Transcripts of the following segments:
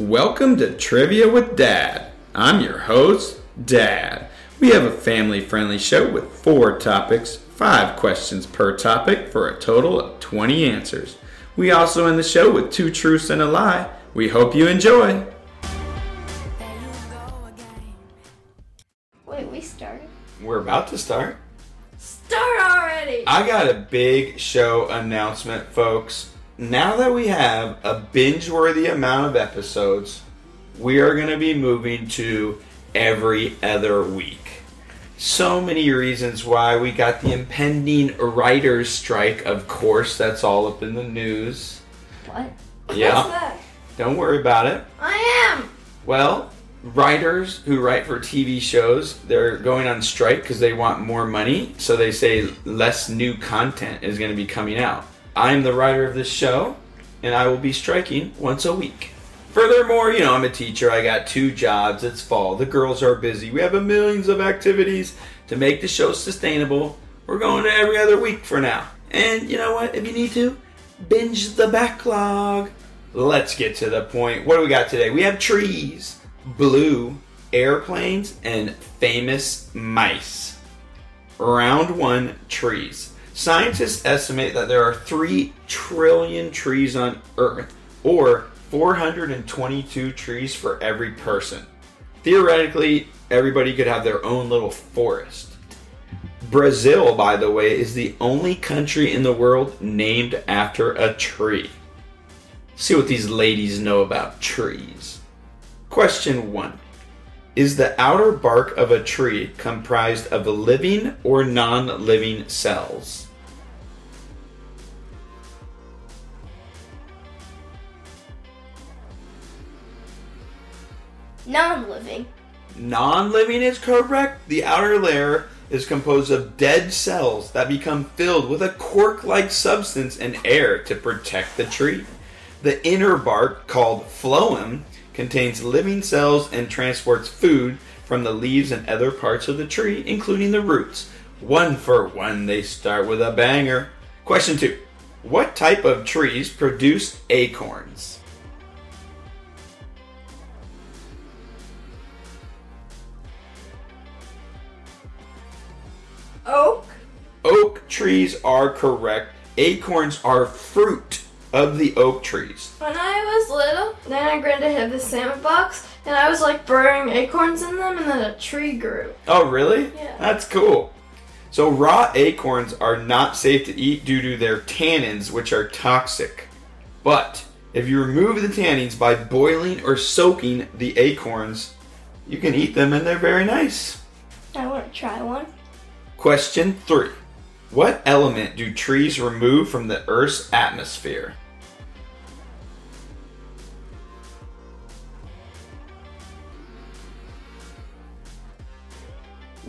Welcome to Trivia with Dad. I'm your host, Dad. We have a family friendly show with four topics, five questions per topic, for a total of 20 answers. We also end the show with two truths and a lie. We hope you enjoy. Wait, we started? We're about to start. I got a big show announcement, folks. Now that we have a binge worthy amount of episodes, we are going to be moving to every other week. So many reasons why we got the impending writer's strike, of course, that's all up in the news. What? Yeah. What's that? Don't worry about it. I am! Well, writers who write for TV shows, they're going on strike because they want more money. So they say less new content is going to be coming out. I'm the writer of this show, and I will be striking once a week. Furthermore, you know, I'm a teacher. I got two jobs. It's fall. The girls are busy. We have a millions of activities to make the show sustainable. We're going to every other week for now. And you know what? If you need to, binge the backlog. Let's get to the point. What do we got today? We have trees, blue, airplanes, and famous mice. Round one trees. Scientists estimate that there are 3 trillion trees on Earth, or 422 trees for every person. Theoretically, everybody could have their own little forest. Brazil, by the way, is the only country in the world named after a tree. See what these ladies know about trees. Question 1. Is the outer bark of a tree comprised of living or non living cells? Non living. Non living is correct. The outer layer is composed of dead cells that become filled with a cork like substance and air to protect the tree. The inner bark, called phloem, contains living cells and transports food from the leaves and other parts of the tree, including the roots. One for one, they start with a banger. Question two What type of trees produce acorns? Oak. Oak trees are correct. Acorns are fruit of the oak trees. When I was little, then I granted had this salmon box, and I was like burying acorns in them, and then a tree grew. Oh, really? Yeah. That's cool. So, raw acorns are not safe to eat due to their tannins, which are toxic. But if you remove the tannins by boiling or soaking the acorns, you can eat them and they're very nice. I want to try one. Question three What element do trees remove from the Earth's atmosphere?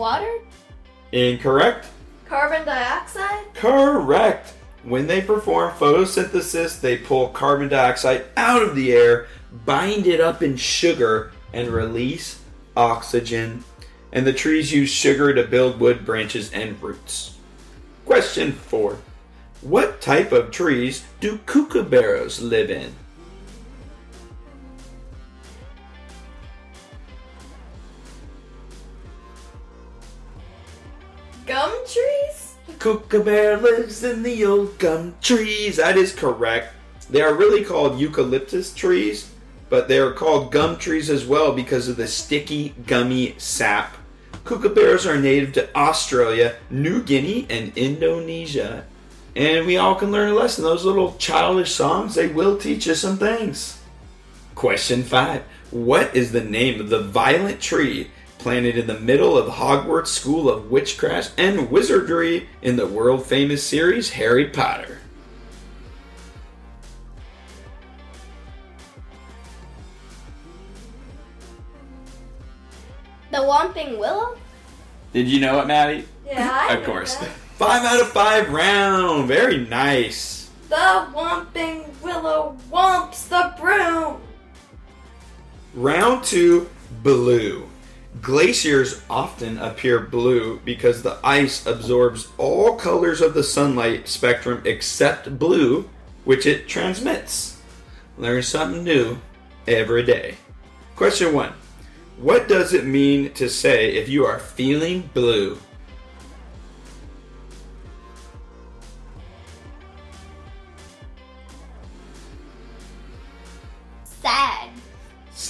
Water? Incorrect. Carbon dioxide? Correct. When they perform photosynthesis, they pull carbon dioxide out of the air, bind it up in sugar, and release oxygen. And the trees use sugar to build wood, branches, and roots. Question 4. What type of trees do kookaburras live in? Gum trees? Kookaburra lives in the old gum trees. That is correct. They are really called eucalyptus trees, but they are called gum trees as well because of the sticky, gummy sap. Kookaburras are native to Australia, New Guinea, and Indonesia. And we all can learn a lesson. Those little childish songs, they will teach us some things. Question 5. What is the name of the violent tree planted in the middle of Hogwarts School of Witchcraft and Wizardry in the world famous series Harry Potter? The Whomping Willow? Did you know it, Maddie? Yeah, I of course. that. Five out of five round. Very nice. The Whomping Willow whomps the broom! Round two, blue. Glaciers often appear blue because the ice absorbs all colors of the sunlight spectrum except blue, which it transmits. Learn something new every day. Question one What does it mean to say if you are feeling blue?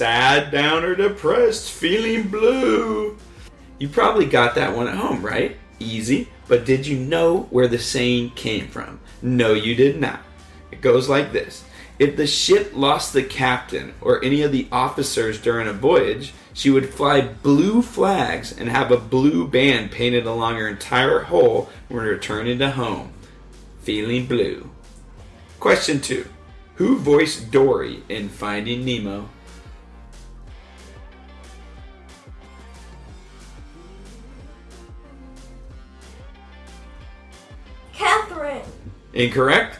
Sad, down, or depressed, feeling blue. You probably got that one at home, right? Easy. But did you know where the saying came from? No, you did not. It goes like this If the ship lost the captain or any of the officers during a voyage, she would fly blue flags and have a blue band painted along her entire hull when returning to home. Feeling blue. Question two Who voiced Dory in Finding Nemo? Catherine. Incorrect.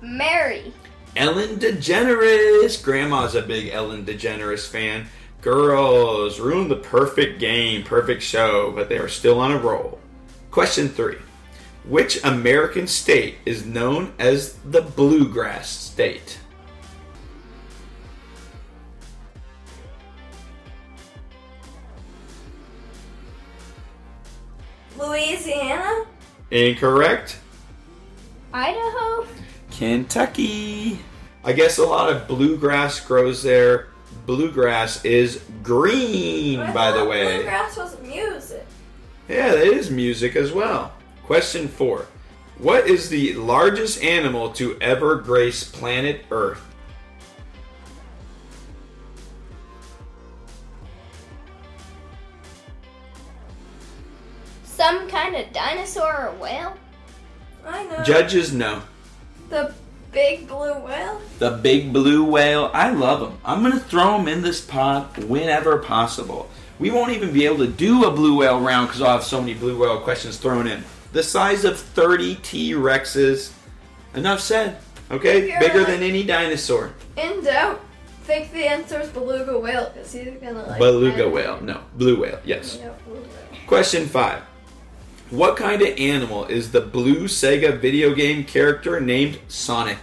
Mary. Ellen DeGeneres. Grandma's a big Ellen DeGeneres fan. Girls ruined the perfect game, perfect show, but they are still on a roll. Question three Which American state is known as the Bluegrass State? Louisiana. Incorrect. Idaho. Kentucky. I guess a lot of bluegrass grows there. Bluegrass is green, I by the way. Bluegrass was music. Yeah, it is music as well. Question four What is the largest animal to ever grace planet Earth? Some kind of dinosaur or whale? Know. Judges know. the big blue whale. The big blue whale, I love them. I'm going to throw them in this pot whenever possible. We won't even be able to do a blue whale round because I'll have so many blue whale questions thrown in. The size of 30 T Rexes. Enough said. Okay? Bigger right. than any dinosaur. In doubt, think the answer is beluga whale because he's gonna like. Beluga whale. No. Blue whale. Yes. Blue whale. Question five. What kind of animal is the blue Sega video game character named Sonic?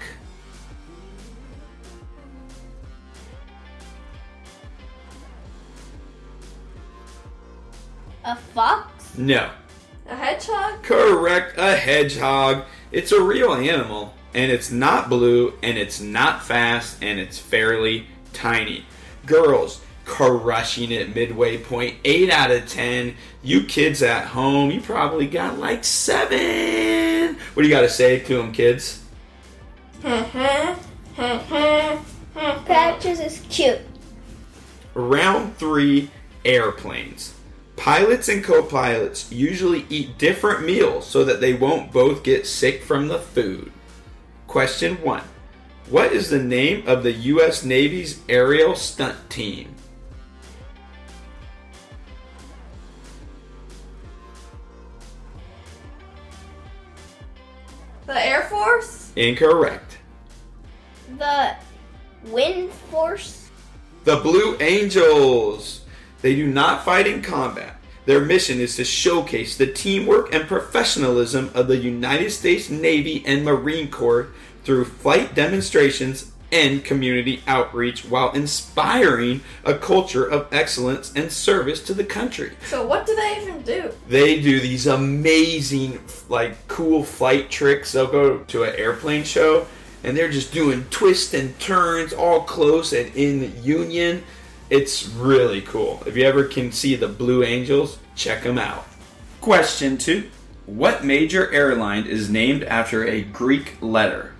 A fox? No. A hedgehog. Correct, a hedgehog. It's a real animal, and it's not blue, and it's not fast, and it's fairly tiny. Girls, crushing it midway point. point, 8 out of 10. You kids at home, you probably got like 7. What do you got to say to them, kids? Patches is cute. Round three airplanes. Pilots and co pilots usually eat different meals so that they won't both get sick from the food. Question one What is the name of the U.S. Navy's aerial stunt team? The Air Force. Incorrect. The wind force? The Blue Angels. They do not fight in combat. Their mission is to showcase the teamwork and professionalism of the United States Navy and Marine Corps through flight demonstrations and community outreach while inspiring a culture of excellence and service to the country. So what do they even do? They do these amazing, like, cool flight tricks. They'll go to an airplane show and they're just doing twists and turns all close and in union. It's really cool. If you ever can see the Blue Angels, check them out. Question two What major airline is named after a Greek letter?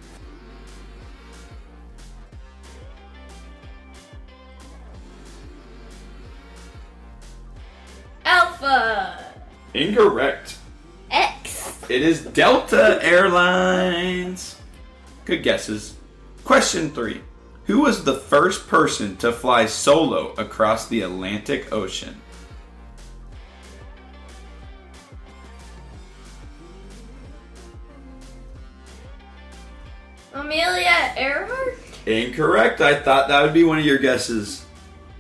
Incorrect. X. It is Delta Airlines. Good guesses. Question three Who was the first person to fly solo across the Atlantic Ocean? Amelia Earhart. Incorrect. I thought that would be one of your guesses.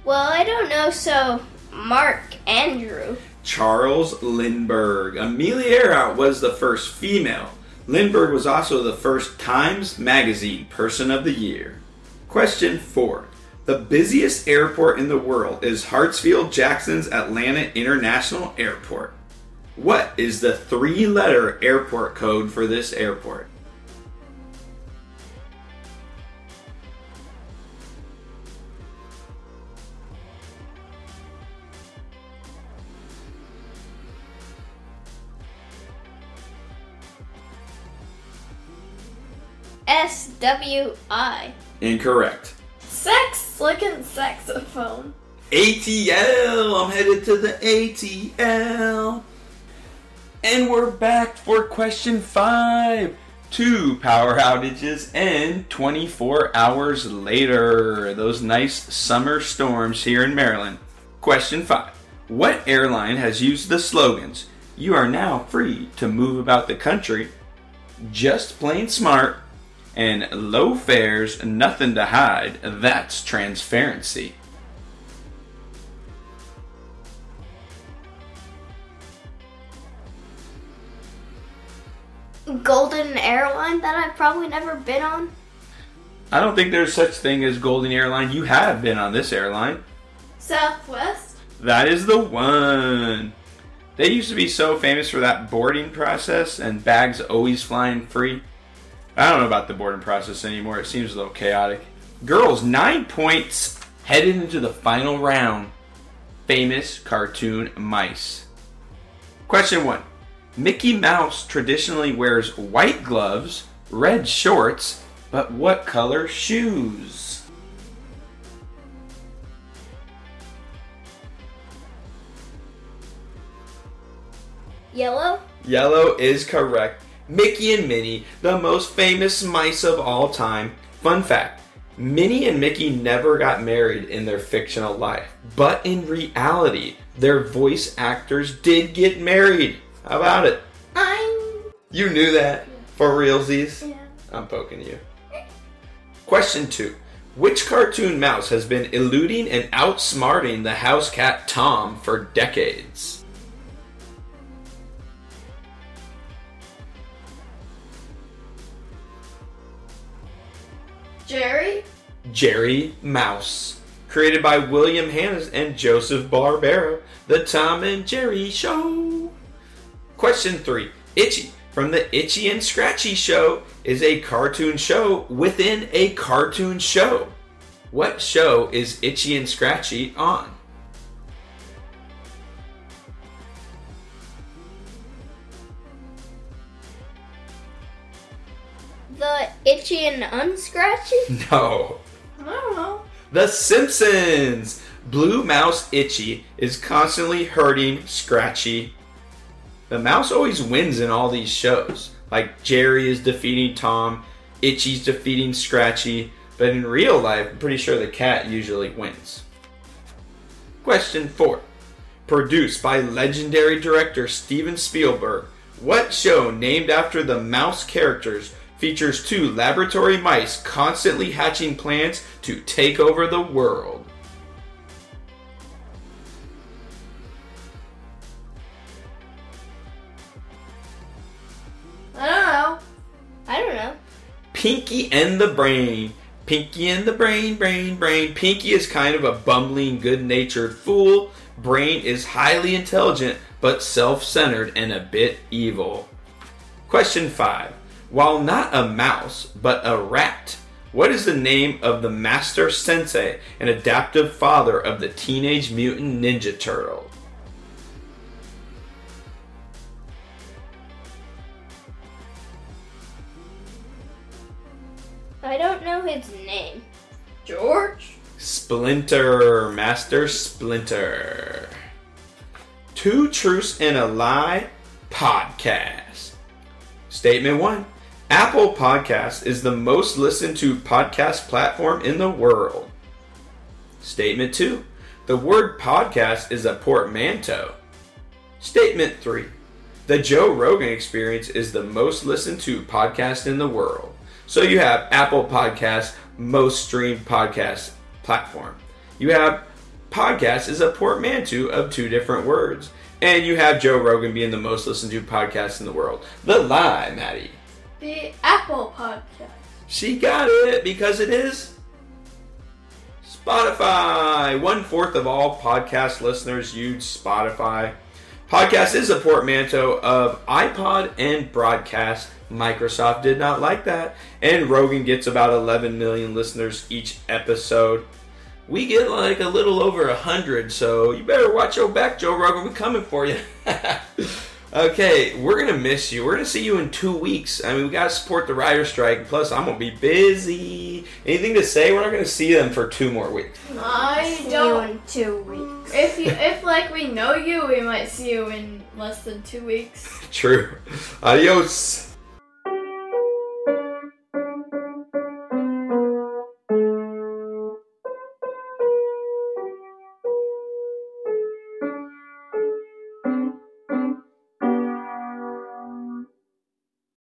Well, I don't know, so Mark Andrew. Charles Lindbergh. Amelia Earhart was the first female Lindbergh was also the first Times Magazine Person of the Year. Question 4. The busiest airport in the world is Hartsfield Jackson's Atlanta International Airport. What is the three letter airport code for this airport? S W I. Incorrect. Sex looking saxophone. ATL. I'm headed to the ATL. And we're back for question five. Two power outages and 24 hours later. Those nice summer storms here in Maryland. Question five. What airline has used the slogans, You are now free to move about the country, just plain smart, and low fares, nothing to hide? That's transparency. Golden Airline that I've probably never been on. I don't think there's such thing as Golden Airline. You have been on this airline. Southwest. That is the one. They used to be so famous for that boarding process and bags always flying free. I don't know about the boarding process anymore. It seems a little chaotic. Girls, nine points headed into the final round. Famous cartoon mice. Question one Mickey Mouse traditionally wears white gloves, red shorts, but what color shoes? Yellow. Yellow is correct. Mickey and Minnie, the most famous mice of all time. Fun fact Minnie and Mickey never got married in their fictional life, but in reality, their voice actors did get married. How about it? I'm. You knew that for realsies? Yeah. I'm poking you. Question two. Which cartoon mouse has been eluding and outsmarting the house cat Tom for decades? Jerry. Jerry Mouse. Created by William Hanna and Joseph Barbera, The Tom and Jerry Show. Question 3. Itchy from the Itchy and Scratchy Show is a cartoon show within a cartoon show. What show is Itchy and Scratchy on? The Itchy and Unscratchy. No. I don't know. The Simpsons! Blue Mouse Itchy is constantly hurting Scratchy. The mouse always wins in all these shows. Like Jerry is defeating Tom, Itchy's defeating Scratchy, but in real life, I'm pretty sure the cat usually wins. Question 4. Produced by legendary director Steven Spielberg, what show named after the mouse characters features two laboratory mice constantly hatching plans to take over the world? I don't know. I don't know. Pinky and the Brain. Pinky and the Brain, Brain, Brain. Pinky is kind of a bumbling, good natured fool. Brain is highly intelligent, but self centered and a bit evil. Question 5. While not a mouse, but a rat, what is the name of the master sensei and adaptive father of the Teenage Mutant Ninja Turtle? I don't know his name. George. Splinter, Master Splinter. Two Truths and a Lie podcast. Statement one Apple Podcast is the most listened to podcast platform in the world. Statement two The word podcast is a portmanteau. Statement three The Joe Rogan Experience is the most listened to podcast in the world. So you have Apple Podcast, most streamed podcast platform. You have podcast is a portmanteau of two different words. And you have Joe Rogan being the most listened to podcast in the world. The lie, Maddie. The Apple Podcast. She got it because it is Spotify. One fourth of all podcast listeners use Spotify. Podcast is a portmanteau of iPod and broadcast. Microsoft did not like that, and Rogan gets about 11 million listeners each episode. We get like a little over a hundred, so you better watch your back, Joe Rogan. We're coming for you. okay, we're gonna miss you. We're gonna see you in two weeks. I mean, we gotta support the writer strike. Plus, I'm gonna be busy. Anything to say? We're not gonna see them for two more weeks. I See you don't. in two weeks. If you, if like we know you, we might see you in less than two weeks. True. Adios.